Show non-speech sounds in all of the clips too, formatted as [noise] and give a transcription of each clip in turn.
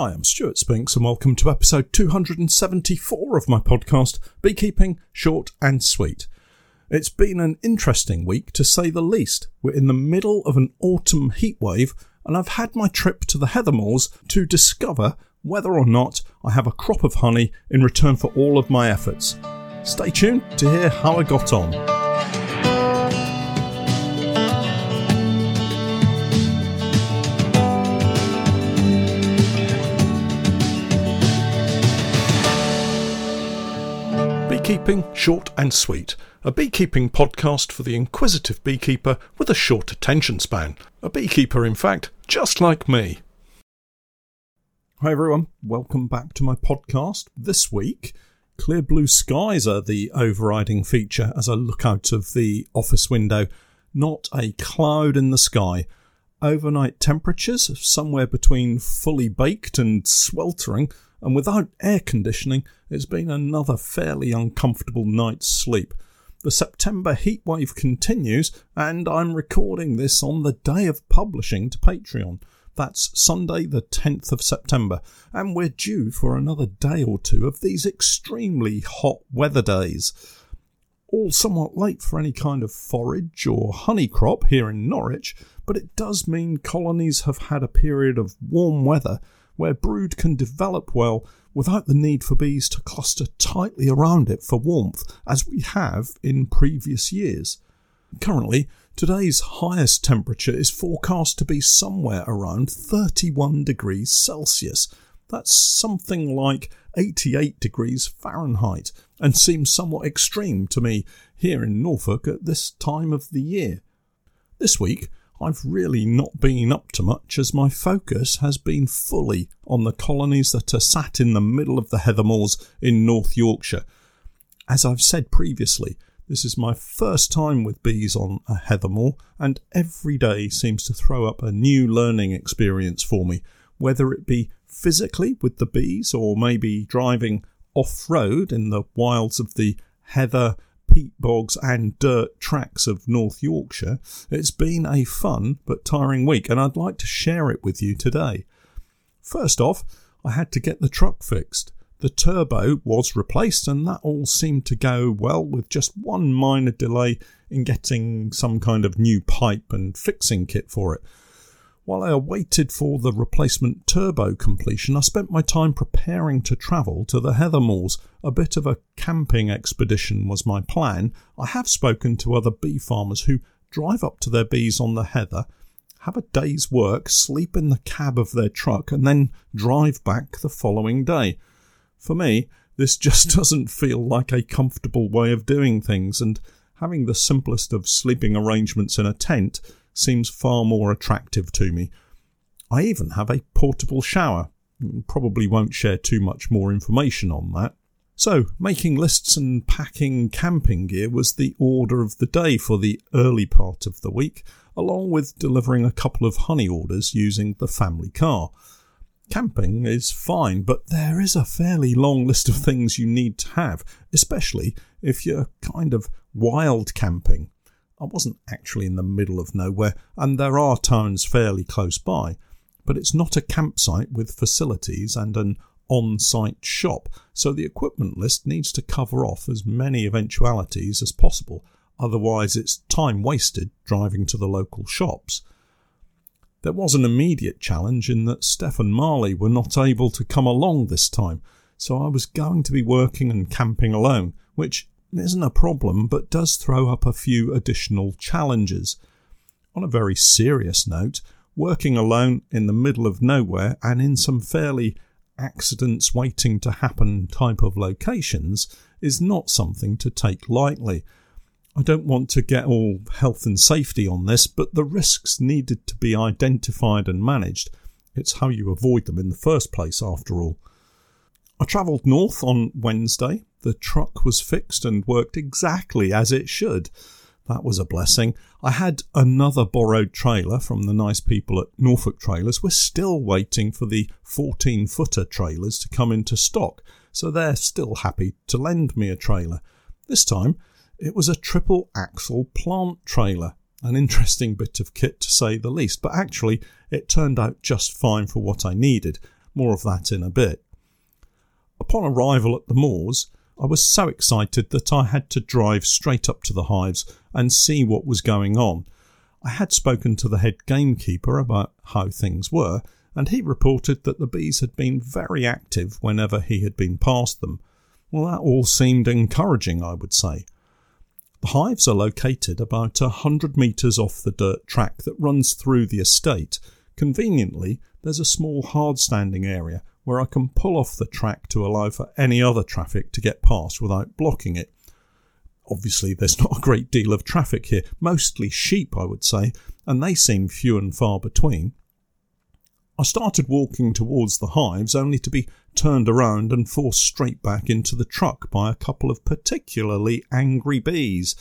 Hi, I'm Stewart Spinks, and welcome to episode 274 of my podcast, Beekeeping Short and Sweet. It's been an interesting week, to say the least. We're in the middle of an autumn heatwave, and I've had my trip to the heather moors to discover whether or not I have a crop of honey in return for all of my efforts. Stay tuned to hear how I got on. Beekeeping Short and Sweet, a beekeeping podcast for the inquisitive beekeeper with a short attention span. A beekeeper, in fact, just like me. Hi everyone, welcome back to my podcast. This week, clear blue skies are the overriding feature as I look out of the office window. Not a cloud in the sky. Overnight temperatures somewhere between fully baked and sweltering and without air conditioning, it's been another fairly uncomfortable night's sleep. The September heatwave continues, and I'm recording this on the day of publishing to Patreon. That's Sunday, the 10th of September, and we're due for another day or two of these extremely hot weather days. All somewhat late for any kind of forage or honey crop here in Norwich, but it does mean colonies have had a period of warm weather where brood can develop well without the need for bees to cluster tightly around it for warmth, as we have in previous years. Currently, today's highest temperature is forecast to be somewhere around 31 degrees Celsius. That's something like 88 degrees Fahrenheit, and seems somewhat extreme to me here in Norfolk at this time of the year. This week, I've really not been up to much as my focus has been fully on the colonies that are sat in the middle of the heather moors in North Yorkshire. As I've said previously, this is my first time with bees on a heather moor, and every day seems to throw up a new learning experience for me, whether it be physically with the bees or maybe driving off road in the wilds of the heather peat bogs and dirt tracks of North Yorkshire, it's been a fun but tiring week, and I'd like to share it with you today. First off, I had to get the truck fixed. The turbo was replaced, and that all seemed to go well with just one minor delay in getting some kind of new pipe and fixing kit for it. While I awaited for the replacement turbo completion, I spent my time preparing to travel to the Heathermoors. A bit of a camping expedition was my plan. I have spoken to other bee farmers who drive up to their bees on the heather, have a day's work, sleep in the cab of their truck, and then drive back the following day. For me, this [laughs] just doesn't feel like a comfortable way of doing things, and having the simplest of sleeping arrangements in a tent seems far more attractive to me. I even have a portable shower. Probably won't share too much more information on that. So, making lists and packing camping gear was the order of the day for the early part of the week, along with delivering a couple of honey orders using the family car. Camping is fine, but there is a fairly long list of things you need to have, especially if you're kind of wild camping. I wasn't actually in the middle of nowhere, and there are towns fairly close by, but it's not a campsite with facilities and an on site shop, so the equipment list needs to cover off as many eventualities as possible, otherwise, it's time wasted driving to the local shops. There was an immediate challenge in that Stefan Marley were not able to come along this time, so I was going to be working and camping alone, which isn't a problem, but does throw up a few additional challenges. On a very serious note, working alone in the middle of nowhere and in some fairly accidents waiting to happen type of locations is not something to take lightly. I don't want to get all health and safety on this, but the risks needed to be identified and managed. It's how you avoid them in the first place, after all. I travelled north on Wednesday the truck was fixed and worked exactly as it should. That was a blessing. I had another borrowed trailer from the nice people at Norfolk Trailers. We're still waiting for the 14 footer trailers to come into stock, so they're still happy to lend me a trailer. This time, it was a triple axle plant trailer. An interesting bit of kit to say the least, but actually, it turned out just fine for what I needed. More of that in a bit. Upon arrival at the moors, I was so excited that I had to drive straight up to the hives and see what was going on. I had spoken to the head gamekeeper about how things were, and he reported that the bees had been very active whenever he had been past them. Well, that all seemed encouraging, I would say. The hives are located about a hundred metres off the dirt track that runs through the estate. Conveniently, there's a small hard standing area where I can pull off the track to allow for any other traffic to get past without blocking it. Obviously, there's [laughs] not a great deal of traffic here, mostly sheep, I would say, and they seem few and far between. I started walking towards the hives only to be turned around and forced straight back into the truck by a couple of particularly angry bees.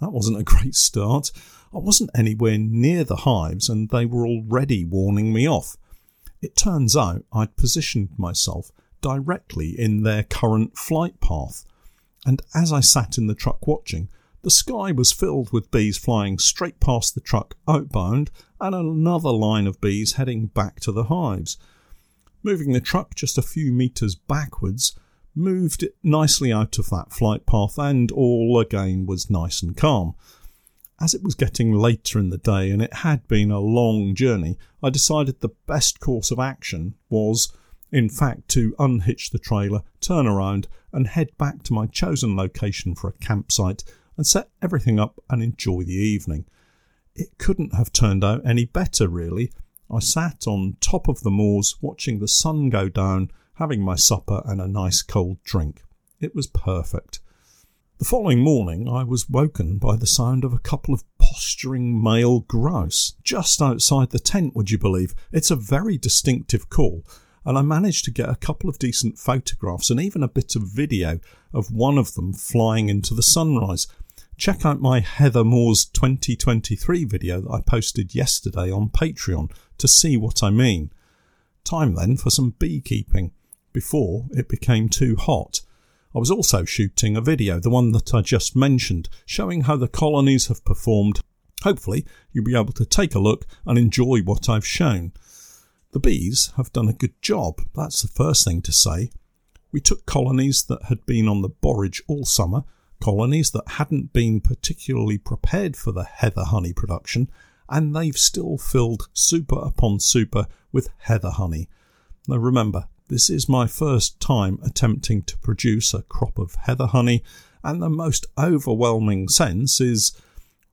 That wasn't a [laughs] great start. I wasn't anywhere near the hives and they were already warning me off. It turns out I'd positioned myself directly in their current flight path, and as I sat in the truck watching, the sky was filled with bees flying straight past the truck outbound and another line of bees heading back to the hives. Moving the truck just a few metres backwards moved it nicely out of that flight path and all again was nice and calm. As it was getting later in the day and it had been a long journey, I decided the best course of action was, in fact, to unhitch the trailer, turn around, and head back to my chosen location for a campsite and set everything up and enjoy the evening. It couldn't have turned out any better, really. I sat on top of the moors watching the sun go down, having my supper and a nice cold drink. It was perfect. The following morning, I was woken by the sound of a couple of posturing male grouse just outside the tent, would you believe? It's a very distinctive call, and I managed to get a couple of decent photographs and even a bit of video of one of them flying into the sunrise check out my Heather Moors 2023 video that I posted yesterday on Patreon to see what I mean. Time then for some beekeeping before it became too hot. I was also shooting a video, the one that I just mentioned, showing how the colonies have performed. Hopefully, you'll be able to take a look and enjoy what I've shown. The bees have done a good job, that's the first thing to say. We took colonies that had been on the borage all summer colonies that hadn't been particularly prepared for the heather honey production, and they've still filled super upon super with heather honey. Now remember, this is my first time attempting to produce a crop of heather honey, and the most overwhelming sense is,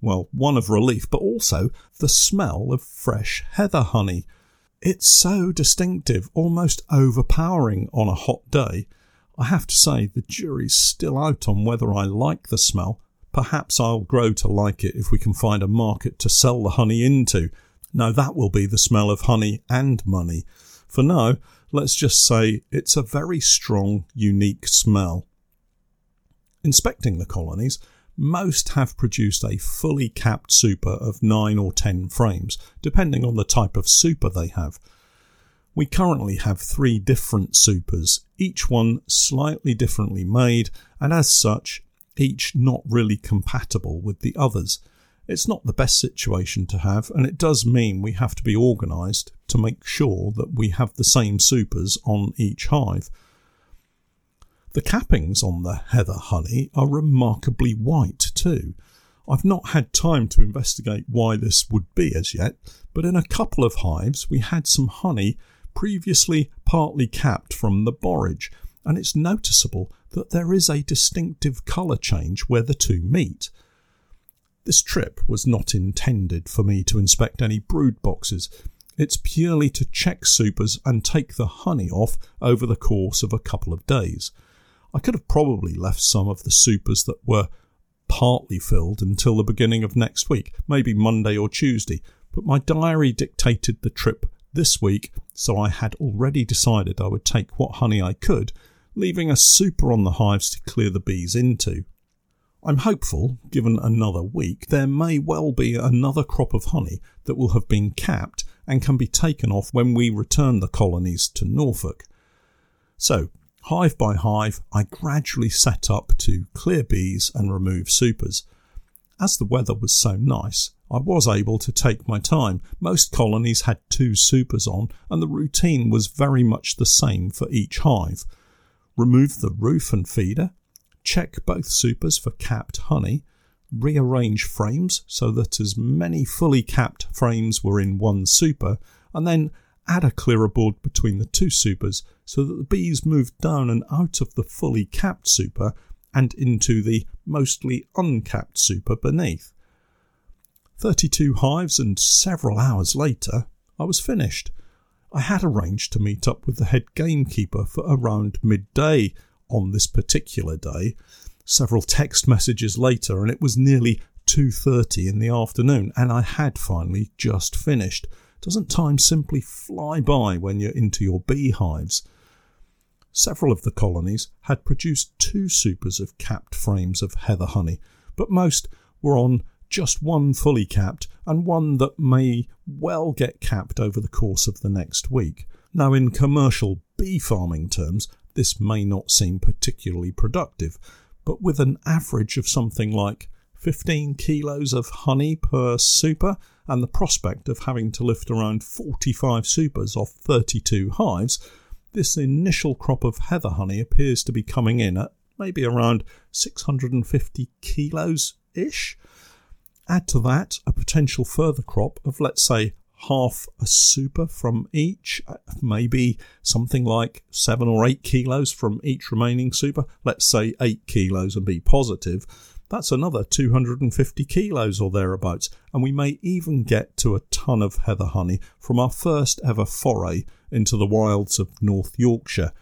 well, one of relief, but also the smell of fresh heather honey. It's so distinctive, almost overpowering on a hot day, I have to say, the jury's still out on whether I like the smell. Perhaps I'll grow to like it if we can find a market to sell the honey into. Now, that will be the smell of honey and money. For now, let's just say it's a very strong, unique smell. Inspecting the colonies, most have produced a fully capped super of 9 or 10 frames, depending on the type of super they have. We currently have three different supers, each one slightly differently made, and as such, each not really compatible with the others. It's not the best situation to have, and it does mean we have to be organised to make sure that we have the same supers on each hive. The cappings on the heather honey are remarkably white too. I've not had time to investigate why this would be as yet, but in a couple of hives we had some honey previously partly capped from the borage, and it's noticeable that there is a distinctive colour change where the two meet. This trip was not intended for me to inspect any brood boxes. It's purely to check supers and take the honey off over the course of a couple of days. I could have probably left some of the supers that were partly filled until the beginning of next week, maybe Monday or Tuesday, but my diary dictated the trip this week, so I had already decided I would take what honey I could, leaving a super on the hives to clear the bees into. I'm hopeful, given another week, there may well be another crop of honey that will have been capped and can be taken off when we return the colonies to Norfolk. So, hive by hive, I gradually set up to clear bees and remove supers. As the weather was so nice, I was able to take my time. Most colonies had two supers on, and the routine was very much the same for each hive. Remove the roof and feeder, check both supers for capped honey, rearrange frames so that as many fully capped frames were in one super, and then add a clearer board between the two supers so that the bees move down and out of the fully capped super and into the mostly uncapped super beneath. 32 hives and several hours later, I was finished. I had arranged to meet up with the head gamekeeper for around midday on this particular day. Several text messages later, and it was nearly 2:30 in the afternoon, and I had finally just finished. Doesn't time simply fly by when you're into your beehives? Several of the colonies had produced two supers of capped frames of heather honey, but most were on just one fully capped and one that may well get capped over the course of the next week. Now, in commercial bee farming terms, this may not seem particularly productive, but with an average of something like 15 kilos of honey per super and the prospect of having to lift around 45 supers off 32 hives, this initial crop of heather honey appears to be coming in at maybe around 650 kilos ish. Add to that a potential further crop of, let's say, half a super from each, uh, maybe something like seven or eight kilos from each remaining super. Let's say eight kilos and be positive. That's another 250 kilos or thereabouts, and we may even get to a ton of heather honey from our first ever foray into the wilds of North Yorkshire.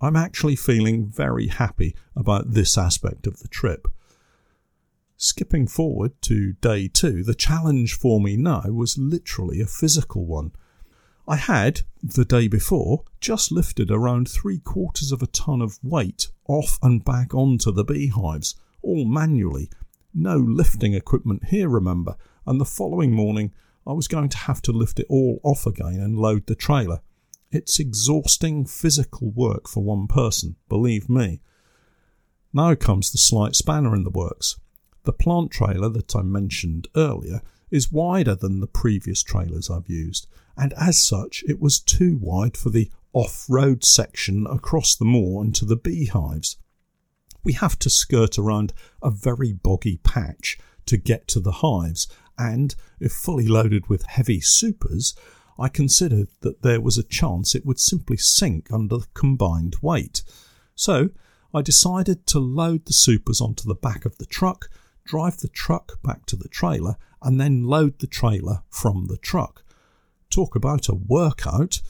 I'm actually feeling very happy about this aspect of the trip. Skipping forward to day two, the challenge for me now was literally a physical one. I had, the day before, just lifted around three quarters of a ton of weight off and back onto the beehives, all manually. No lifting equipment here, remember, and the following morning I was going to have to lift it all off again and load the trailer. It's exhausting physical work for one person, believe me. Now comes the slight spanner in the works. The plant trailer that I mentioned earlier is wider than the previous trailers I've used, and as such, it was too wide for the off road section across the moor and to the beehives. We have to skirt around a very boggy patch to get to the hives, and if fully loaded with heavy supers, I considered that there was a chance it would simply sink under the combined weight. So I decided to load the supers onto the back of the truck drive the truck back to the trailer, and then load the trailer from the truck. Talk about a workout!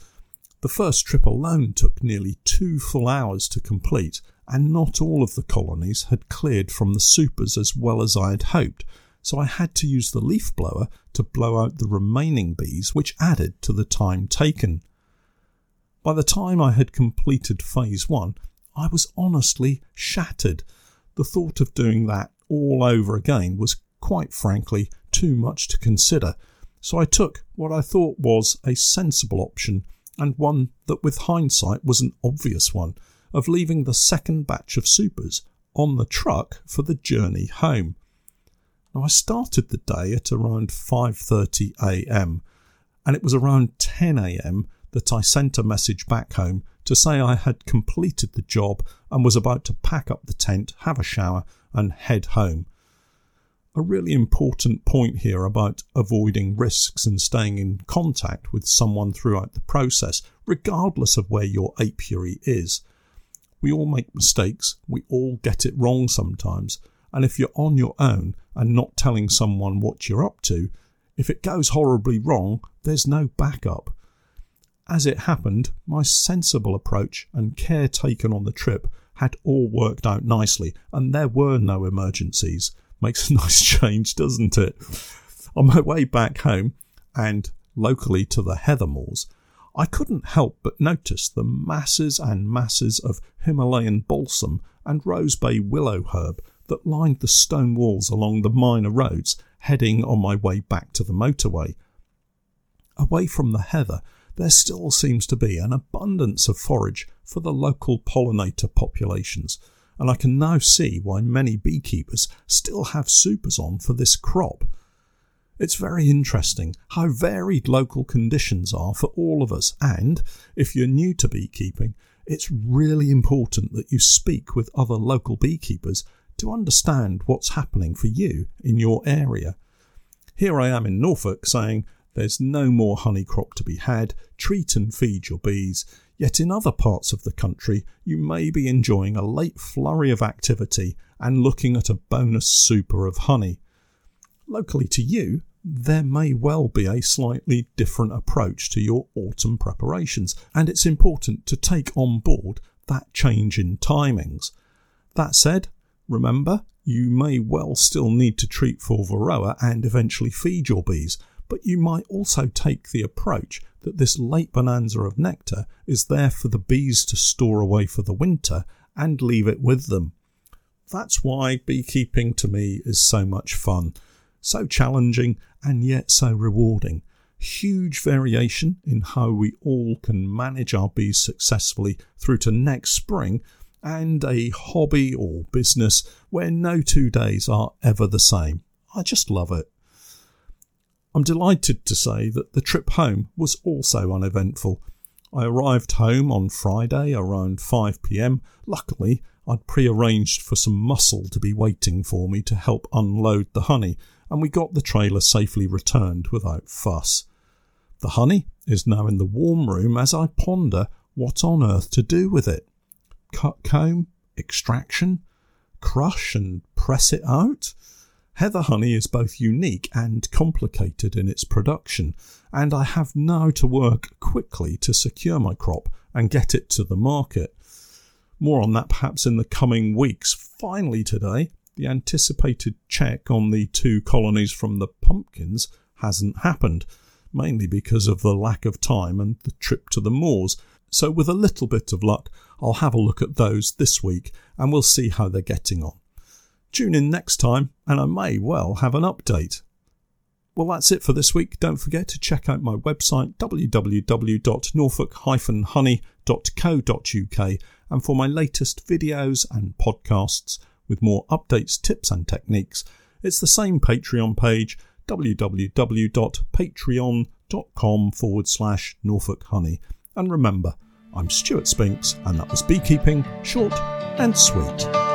The first trip alone took nearly two full hours to complete, and not all of the colonies had cleared from the supers as well as I had hoped, so I had to use the leaf blower to blow out the remaining bees, which added to the time taken. By the time I had completed phase one, I was honestly shattered. The thought of doing that all over again was quite frankly too much to consider, so I took what I thought was a sensible option and one that with hindsight was an obvious one of leaving the second batch of supers on the truck for the journey home. Now I started the day at around 5:30 a.m. and it was around 10 a.m. that I sent a message back home to say I had completed the job and was about to pack up the tent, have a shower, and head home. A really important point here about avoiding risks and staying in contact with someone throughout the process, regardless of where your apiary is. We all make mistakes, we all get it wrong sometimes, and if you're on your own and not telling someone what you're up to, if it goes horribly wrong, there's no backup. As it happened, my sensible approach and care taken on the trip had all worked out nicely, and there were no emergencies. Makes a [laughs] nice change, doesn't it? On my way back home, and locally to the heather moors, I couldn't help but notice the masses and masses of Himalayan balsam and rose bay willow herb that lined the stone walls along the minor roads heading on my way back to the motorway. Away from the heather, there still seems to be an abundance of forage for the local pollinator populations, and I can now see why many beekeepers still have supers on for this crop. It's very interesting how varied local conditions are for all of us, and if you're new to beekeeping, it's really important that you speak with other local beekeepers to understand what's happening for you in your area. Here I am in Norfolk saying there's no more honey crop to be had, treat and feed your bees, yet in other parts of the country you may be enjoying a late flurry of activity and looking at a bonus super of honey. Locally to you, there may well be a slightly different approach to your autumn preparations, and it's important to take on board that change in timings. That said, remember, you may well still need to treat for varroa and eventually feed your bees, but you might also take the approach that this late bonanza of nectar is there for the bees to store away for the winter and leave it with them. That's why beekeeping to me is so much fun so challenging and yet so rewarding. Huge variation in how we all can manage our bees successfully through to next spring, and a hobby or business where no two days are ever the same. I just love it. I'm delighted to say that the trip home was also uneventful. I arrived home on Friday around 5 pm. Luckily, I'd pre-arranged for some muscle to be waiting for me to help unload the honey, and we got the trailer safely returned without fuss. The honey is now in the warm room as I ponder what on earth to do with it. Cut comb, extraction, crush and press it out? Heather honey is both unique and complicated in its production, and I have now to work quickly to secure my crop and get it to the market. More on that perhaps in the coming weeks. Finally, today, the anticipated check on the two colonies from the pumpkins hasn't happened, mainly because of the lack of time and the trip to the moors. So, with a little bit of luck, I'll have a look at those this week and we'll see how they're getting on. Tune in next time and I may well have an update. Well, that's it for this week. Don't forget to check out my website www.norfolk-honey.co.uk and for my latest videos and podcasts with more updates, tips, and techniques, it's the same Patreon page www.patreon.com forward slash Norfolk Honey. And remember, I'm Stewart Spinks, and that was Beekeeping Short and Sweet.